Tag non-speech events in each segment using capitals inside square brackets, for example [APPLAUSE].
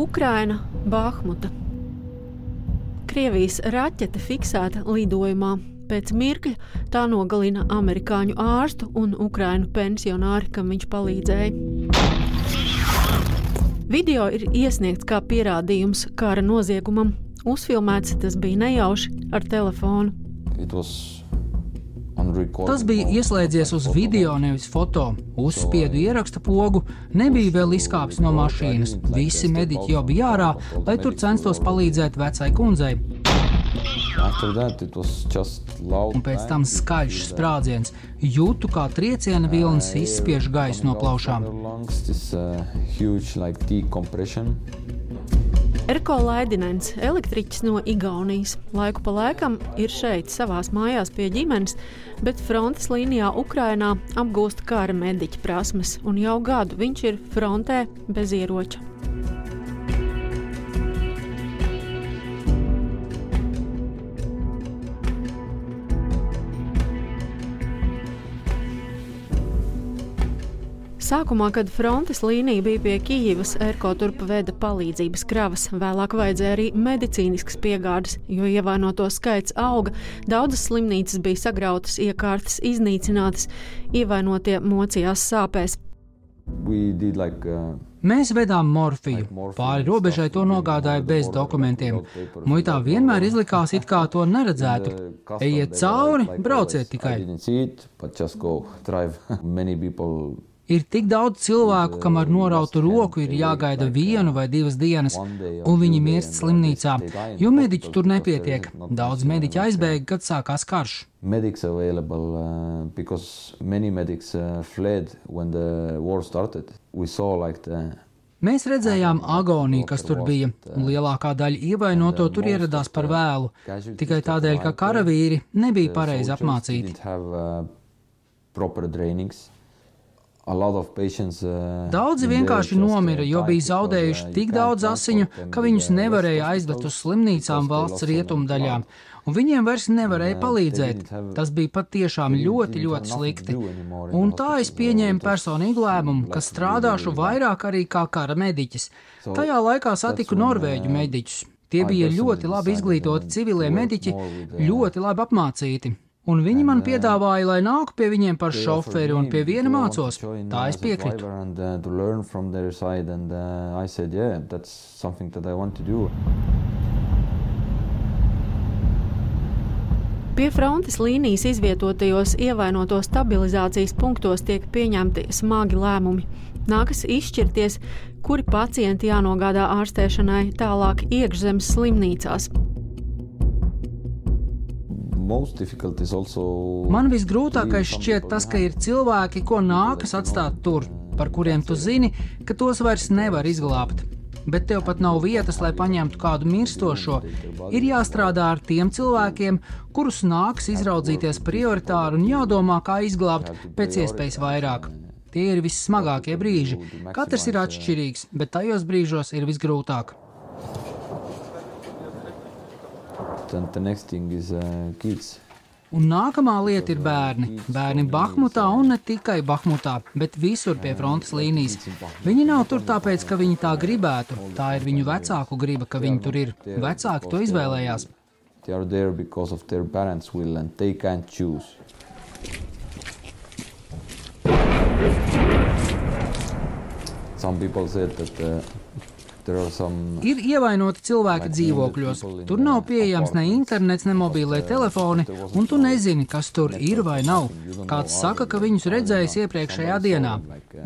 Ukraina, Bahmuta. Krievijas raķete fiksēta lidojumā. Pēc mirkļa tā nogalina amerikāņu ārstu un ukrainu pensionāri, kam viņš palīdzēja. Video ir iesniegts kā pierādījums kara noziegumam. Uzfilmēts tas bija nejauši ar telefonu. Tas bija ieslēdzies uz video, nevis foto. Uzspiedu ieraksta pogu, nebija vēl izkāpis no mašīnas. Visi mediķi jau bija ārā, lai tur censtos palīdzēt vecai kundzei. Un pēc tam skaļš sprādziens. Jūtu, kā trieciena vilnis izspiež gaisu no plaušām. Erko Laidinens, elektriķis no Igaunijas, laiku pa laikam ir šeit, savās mājās pie ģimenes, bet frontes līnijā Ukrainā apgūst kara mediķa prasmes, un jau gadu viņš ir frontē bez ieroča. Sākumā, kad frontes līnija bija pie Kijivas, Erko turpa veda palīdzības kravas. Vēlāk vajadzēja arī medicīniskas piegādes, jo ievainoto skaits auga. Daudzas slimnīcas bija sagrautas, iekārtas iznīcinātas, ievainotie mocījās sāpēs. Like, uh... Mēs vedām morfiju. Pāri robežai to nogādāja bez dokumentiem. Muitā vienmēr izlikās, it kā to [LAUGHS] neredzētu. Ejiet cauri, brauciet tikai. [LAUGHS] Ir tik daudz cilvēku, kam ar norautu roku ir jāgaida vienu vai divas dienas, un viņi mirst slimnīcā, jo mediķu tur nepietiek. Daudz mediķu aizbēga, kad sākās karš. Medics available uh, because many medics uh, fled when the war started. We saw like the Mēs redzējām agoniju, kas tur bija, un lielākā daļa ievainoto tur ieradās par vēlu, tikai tādēļ, ka karavīri nebija pareizi apmācīti. Uh, Daudzi vienkārši nomira, jo bija zaudējuši tik daudz asiņu, ka viņus nevarēja aizvest uz slimnīcām valsts rietumdaļā, un viņiem vairs nevarēja palīdzēt. Tas bija patiešām ļoti, ļoti slikti. Un tā es pieņēmu personīgu lēmumu, ka strādāšu vairāk arī kā kara mediķis. Tajā laikā satiku norvēģu mediķus. Tie bija ļoti labi izglītoti civilie mediķi, ļoti labi apmācīti. Un viņi man uh, piedāvāja, lai nāku pie viņiem par šoferi un pie viena mācos. Tā es piekritu. Pie frontes līnijas izvietotajos ievainoto stabilizācijas punktos tiek pieņemti smagi lēmumi. Nākas izšķirties, kuri pacienti jānogādā ārstēšanai tālāk iekšzemes slimnīcās. Man visgrūtākais šķiet tas, ka ir cilvēki, ko nākas atstāt tur, par kuriem tu zini, ka tos vairs nevar izglābt. Bet tev pat nav vietas, lai paņemtu kādu mirstošo. Ir jāstrādā ar tiem cilvēkiem, kurus nāks izraudzīties prioritāri un jādomā, kā izglābt pēc iespējas vairāk. Tie ir vissmagākie brīži. Katrs ir atšķirīgs, bet tajos brīžos ir visgrūtāk. And the next thing is uh, kids. Un nākamā lieta ir bērni. Bērni Bahmutā un ne tikai Bahmutā, bet visur pie frontes līnijas. Viņi nav tur tāpēc, ka viņi tā gribētu. Tā ir viņu vecāku griba, ka viņi tur ir. Vecāki to izvēlējās. Some people said that uh, Ir ievainoti cilvēki dzīvokļos. Tur nav pieejams ne internets, ne mobīlie telefoni, un tu nezini, kas tur ir vai nav. Kāds saka, ka viņus redzējis iepriekšējā dienā.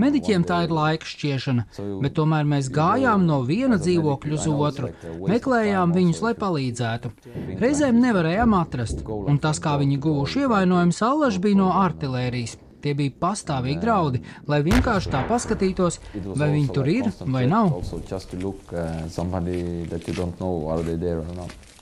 Mediķiem tā ir laika šķiešana, bet tomēr mēs gājām no viena dzīvokļa uz otru, meklējām viņus, lai palīdzētu. Reizēm nevarējām atrast, un tas, kā viņi guvuši ievainojumu, allaž bija no artilērijas. Tie bija pastāvīgi draudi, lai vienkārši tā paskatītos, vai viņi tur ir vai nav. And, and always, always,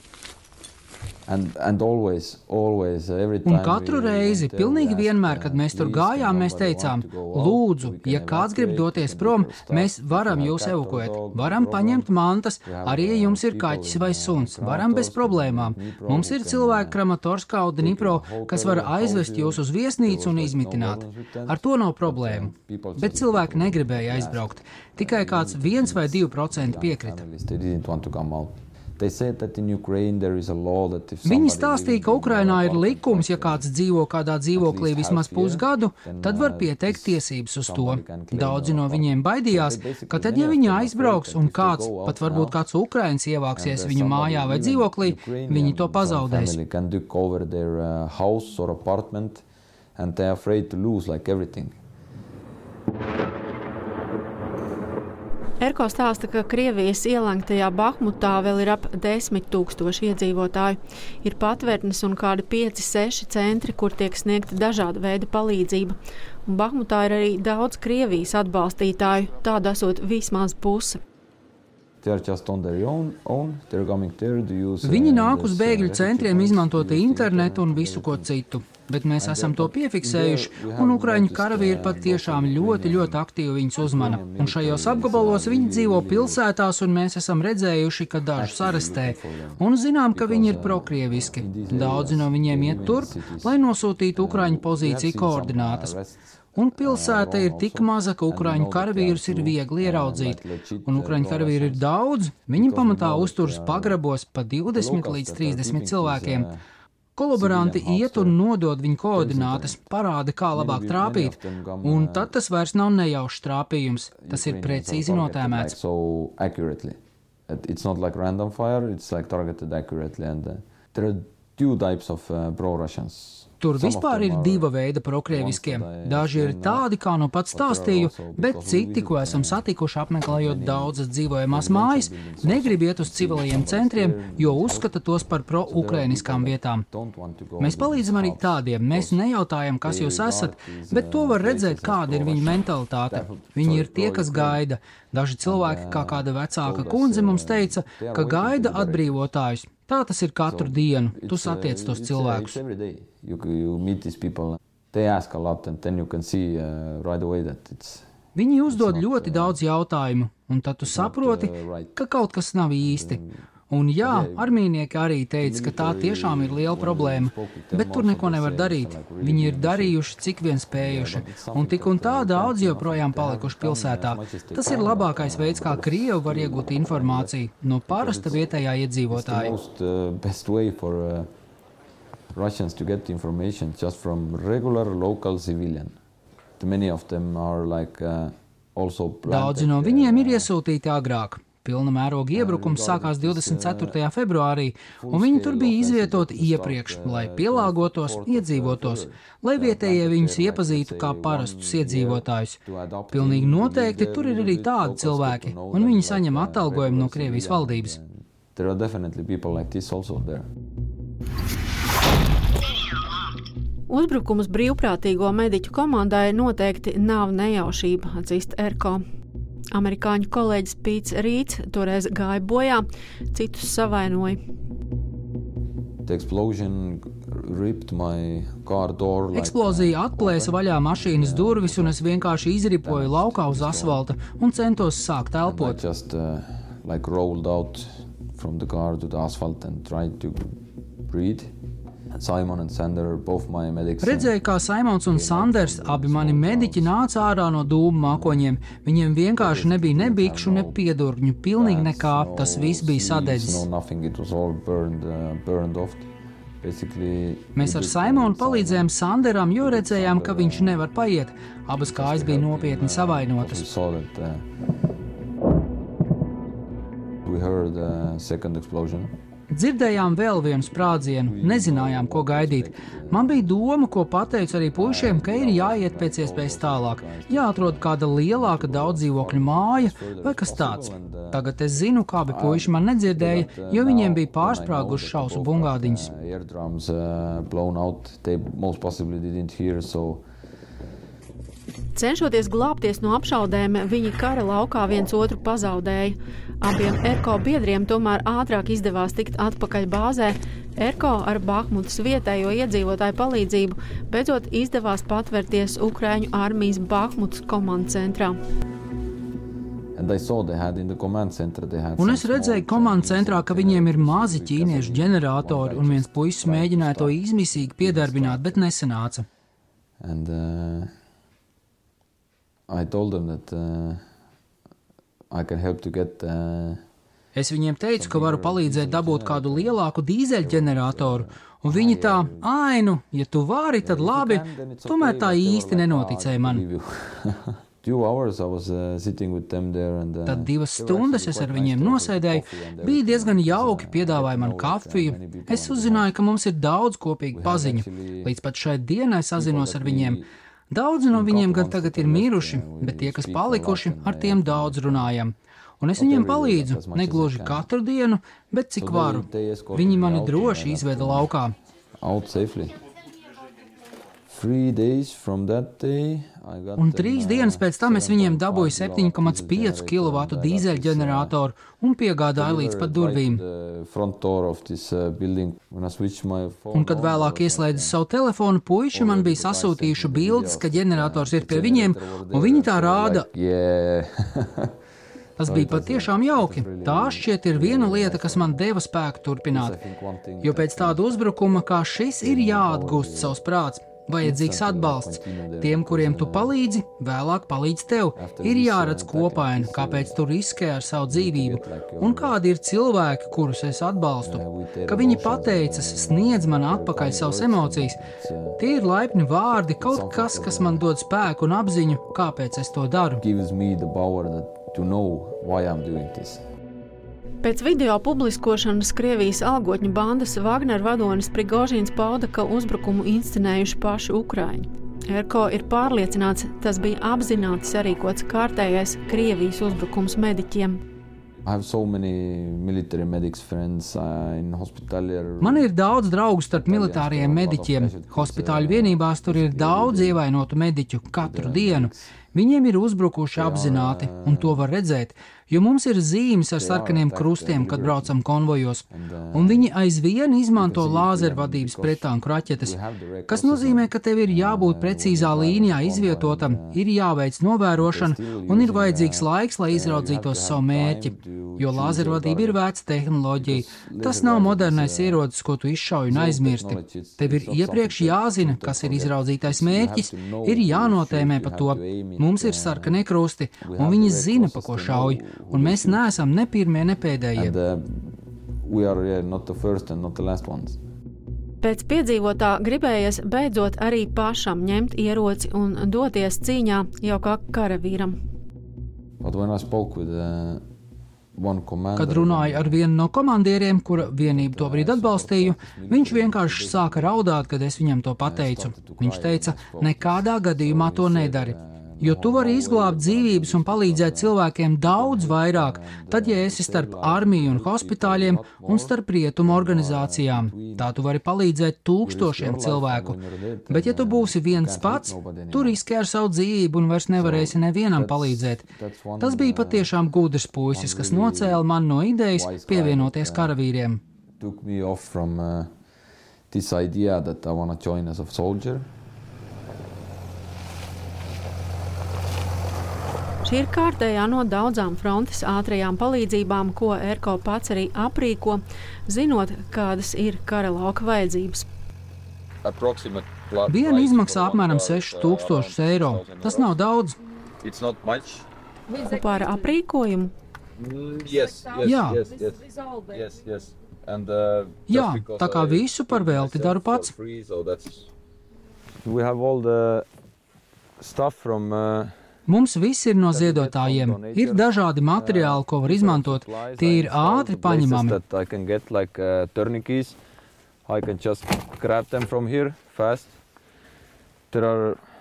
un katru reizi, pilnīgi vienmēr, kad mēs tur gājām, mēs teicām, lūdzu, ja kāds grib doties prom, mēs varam jūs evakuēt, varam paņemt mantas, arī ja jums ir kaķis vai suns, varam bez problēmām. Mums ir cilvēki Kramatorskā un Dnipro, kas var aizvest jūs uz viesnīcu un izmitināt. Ar to nav problēmu. Bet cilvēki negribēja aizbraukt. Tikai kāds viens vai divi procenti piekrita. Viņi stāstīja, ka Ukrainā ir likums, ja kāds dzīvo kādā dzīvoklī vismaz pusgadu, tad var uh, pieteikt tiesības uz to. Daudzi no viņiem baidījās, ka tad, ja viņi aizbrauks un kāds, pat varbūt kāds Ukrains ievāksies viņu mājā vai dzīvoklī, viņi to pazaudēs. And they are afraid to lose like everything. Erko stāsta, ka Krievijas ielēgtajā Bahmutā vēl ir ap 10 tūkstoši iedzīvotāju. Ir patvērtnes un kādi 5-6 centri, kur tiek sniegta dažāda veida palīdzība. Un Bahmutā ir arī daudz Krievijas atbalstītāju, tādu esot vismaz puse. Viņi nāk uz bēgļu centriem izmantot internetu un visu ko citu. Bet mēs esam to piefiksējuši, un Ukrāņu karavīri pat tiešām ļoti, ļoti aktīvi viņus uzmana. Un šajos apgabalos viņi dzīvo pilsētās, un mēs esam redzējuši, ka dažus arestē. Un zinām, ka viņi ir prokrieviski. Daudzi no viņiem iet turp, lai nosūtītu Ukrāņu pozīciju koordinātas. Un pilsēta ir tik maza, ka ukrāņu karavīrus ir viegli ieraudzīt. Un ukrāņu karavīri ir daudz, viņi pamatā uzturas pagrabos pa 20 līdz 30 cilvēkiem. Kolaboranti iet un nodod viņu koordinātas, parāda, kā labāk trāpīt, un tad tas vairs nav nejaušs trāpījums, tas ir precīzi notēmēts. It's not like random fire, it's like targeted accurately. And uh, there are two types of uh, pro-Russians. Tur vispār ir diva veida prokrieviskie. Daži ir tādi, kā nu pats stāstīju, bet citi, ko esam satikuši apmeklējot daudzas dzīvojamās mājas, negrib iet uz civilajiem centriem, jo uzskata tos par pro-ukrainiskām vietām. Mēs palīdzam arī tādiem. Mēs nejautājam, kas jūs esat, bet to var redzēt, kāda ir viņu mentalitāte. Viņi ir tie, kas gaida. Daži cilvēki, kā kāda vecāka kundze mums teica, ka gaida atbrīvotājus. Tā tas ir katru dienu. Tu satiec tos cilvēkus. You, you They ask a lot, and then you can see uh, right away that it's Viņi uzdod ļoti uh, daudz jautājumu, un tad tu saproti, uh, ka kaut kas nav īsti. Un jā, armīnieki arī teica, ka tā tiešām ir liela problēma, bet tur neko nevar darīt. Viņi ir darījuši, cik vien spējuši, un tik un tā daudz joprojām palikuši pilsētā. Tas ir labākais veids, kā Krievi var iegūt informāciju no parasta vietējā iedzīvotāja. Uh, Russians to get information just from regular local civilian. Many of them are like uh, also Daudzi no viņiem ir iesūtīti agrāk. Pilna mēroga iebrukums sākās 24. februārī, un viņi tur bija izvietoti iepriekš, lai pielāgotos, iedzīvotos, lai vietējie viņus iepazītu kā parastus iedzīvotājus. Pilnīgi noteikti tur ir arī tādi cilvēki, un viņi saņem atalgojumu no Krievijas valdības. Uzbrukums brīvprātīgo mediķu komandai noteikti nav nejaušība, atzīst Erko. Amerikāņu kolēģis Pīts Rīts toreiz gāja bojā, citus savainoja. Eksplozija atplēsa vaļā mašīnas durvis, un es vienkārši izripoju laukā uz asfalta un centos sākt elpot. Just, uh, like rolled out from the car to the asphalt and tried to breathe. Redzēju, kā Simons un Sanders, abi mani mediķi, nāca ārā no dūmu mākoņiem. Viņiem vienkārši nebija ne bikšu, ne piedurkņu, pilnīgi nekā. Tas viss bija sadedzis. Uh, Mēs ar Simonu palīdzējām Sanderam, jo redzējām, ka viņš nevar paiet. Abas kājas bija nopietni savainotas. Dzirdējām vēl vienu sprādzienu, nezinājām, ko gaidīt. Man bija doma, ko pateicu arī puišiem, ka ir jāiet pēc iespējas tālāk, jāatrod kāda lielāka daudzdzīvokļu māja vai kas tāds. Tagad es zinu, kā abi puiši man nedzirdēja, jo viņiem bija pārsprāguši šausu bungādiņas. Cenšoties glābties no apšaudēm, viņi kara laukā viens otru pazaudēja. Abiem erko biedriem tomēr ātrāk izdevās tikt atpakaļ bāzē, Erko ar Bahmutas vietējo iedzīvotāju palīdzību beidzot izdevās patvērties Ukraiņu armijas Bahmutas komandas centrā. Un es redzēju komandas centrā, ka viņiem ir mazi ķīniešu ģeneratori, un viens puisis mēģināja to izmisīgi piedarbināt, bet nesanāca. And, uh, I told them that uh, I can help to get uh, Es viņiem teicu, ka varu palīdzēt dabūt kādu lielāku dīzeļģeneratoru, un viņi tā, ai, nu, ja tu vari, tad labi, tomēr tā īsti nenoticēja man. [LAUGHS] Uh, tad divas stundas es ar viņiem nosēdēju, bija diezgan jauki, piedāvāja man kafiju. Es uzzināju, ka mums ir daudz kopīgu paziņu. Līdz pat šai dienai sazinos ar viņiem. Daudzi no viņiem gan tagad ir miruši, bet tie, kas palikuši, ar tiem daudz runājam. Un es viņiem palīdzu, negluži katru dienu, bet cik varu. Viņi mani droši izveda laukā. Un trīs dienas pēc tam es viņiem dabūju 7,5 kW dīzeļģeneratoru un piegādāju līdz pat durvīm. Un, kad vēlāk ieslēdzu savu telefonu, puiši man bija sasūtījuši bildes, ka ģenerators ir pie viņiem, un viņi tā rāda. [LAUGHS] Tas bija patiešām jauki. Tā šķiet ir viena lieta, kas man deva spēku turpināt. Jo pēc tāda uzbrukuma kā šis ir jāatgūst savs prāts. Vajadzīgs atbalsts. Tiem, kuriem tu palīdzi, vēlāk palīdz tev. Ir jāredz kopaina, kāpēc tu riskē ar savu dzīvību, un kādi ir cilvēki, kurus es atbalstu. Ka viņi pateicas, sniedz man atpakaļ savas emocijas. Tie ir laipni vārdi, kaut kas, kas man dod spēku un apziņu, kāpēc es to daru to know why I'm doing this. Pēc video publiskošanas Krievijas algotņu bandas Wagner vadonis Prigožīns pauda, ka uzbrukumu inscenējuši paši Ukraiņi. Erko ir pārliecināts, tas bija apzināti sarīkots kārtējais Krievijas uzbrukums mediķiem. So friends, uh, Man ir daudz draugu starp militāriem mediķiem. Hospitāļu vienībās tur ir daudz ievainotu mediķu katru dienu. Viņiem ir uzbrukuši apzināti, un to var redzēt, jo mums ir zīmes ar sarkaniem krustiem, kad braucam konvojos, un viņi aizvien izmanto lāzervadības pretanku raķetes, kas nozīmē, ka tev ir jābūt precīzā līnijā izvietotam, ir jāveic novērošana un ir vajadzīgs laiks, lai izraudzītos savu mērķi, jo lāzervadība ir veca tehnoloģija. Tas nav modernais ierocis, ko tu izšauj un aizmirsti. Tev ir iepriekš jāzina, kas ir izraudzītais mērķis, ir jānotēmē pa to. Mums ir sarkanie krusti, un viņi zina, pa ko šauj, un mēs neesam ne pirmie, ne pēdējie. Uh, Pēc piedzīvotā gribējies beidzot arī pašam ņemt ieroci un doties cīņā jau kā karavīram. Kad runāju ar vienu no komandieriem, kura vienību to brīdi atbalstīju, viņš vienkārši sāka raudāt, kad es viņam to pateicu. Viņš teica, nekādā gadījumā to nedari jo tu vari izglābt dzīvības un palīdzēt cilvēkiem daudz vairāk, tad, ja esi starp armiju un hospitāļiem un starp rietumu organizācijām. Tā tu vari palīdzēt tūkstošiem cilvēku. Bet, ja tu būsi viens pats, tu riskē ar savu dzīvību un vairs nevarēsi nevienam palīdzēt. Tas bija patiešām gudrs puisis, kas nocēla man no idejas pievienoties karavīriem. Took me off from uh, this idea that I want to join as a soldier. Šī ir kārtējā no daudzām frontes ātrajām palīdzībām, ko Erko pats arī aprīko, zinot, kādas ir kara lauka vajadzības. Viena izmaksā apmēram 6000 eiro. Tas nav daudz. Kopā ar aprīkojumu? Mm, yes. Yes, yes, yes, And, uh, Jā, tā kā visu par velti daru pats. We have all the stuff from uh, Mums viss ir no ziedotājiem. Ir dažādi materiāli, ko var izmantot. Tie ir ātri paņemami.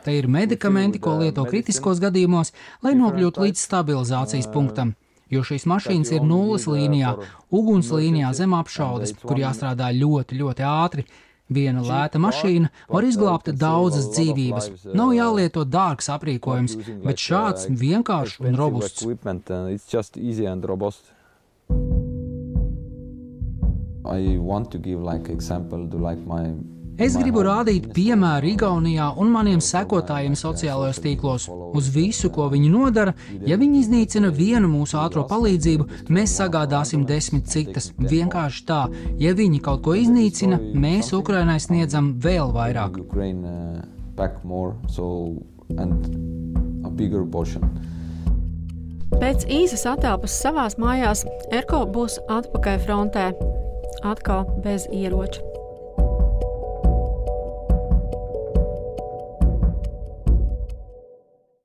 Te ir medikamenti, ko lieto kritiskos gadījumos, lai nokļūtu līdz stabilizācijas punktam. Jo šīs mašīnas ir nulles līnijā, uguns līnijā zem apšaudes, kur jāstrādā ļoti, ļoti ātri. Viena lēta mašīna var izglābt daudzas dzīvības. Nav jālieto dārgs aprīkojums, bet šāds vienkāršs un robusts. I want to give like example to like my Es gribu rādīt piemēru Igaunijā un maniem sekotājiem sociālajos tīklos. Uz visu, ko viņi nodara, ja viņi iznīcina vienu mūsu ātrā palīdzību, mēs sagādāsim desmit citas. Vienkārši tā, ja viņi kaut ko iznīcina, mēs Ukrainai sniedzam vēl vairāk. Pēc īsas atelpas savās mājās Erko būs atpakaļ frontē, atkal bez ieroča.